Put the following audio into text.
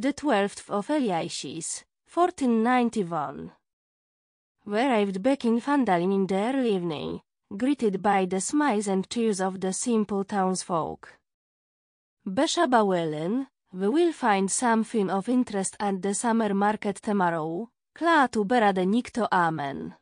the 12th of Eleasis, 1491. We arrived back in Phandalin in the early evening, greeted by the smiles and cheers of the simple townsfolk. Beshaba willing, we will find something of interest at the summer market tomorrow, Klaatu barada nikto amen.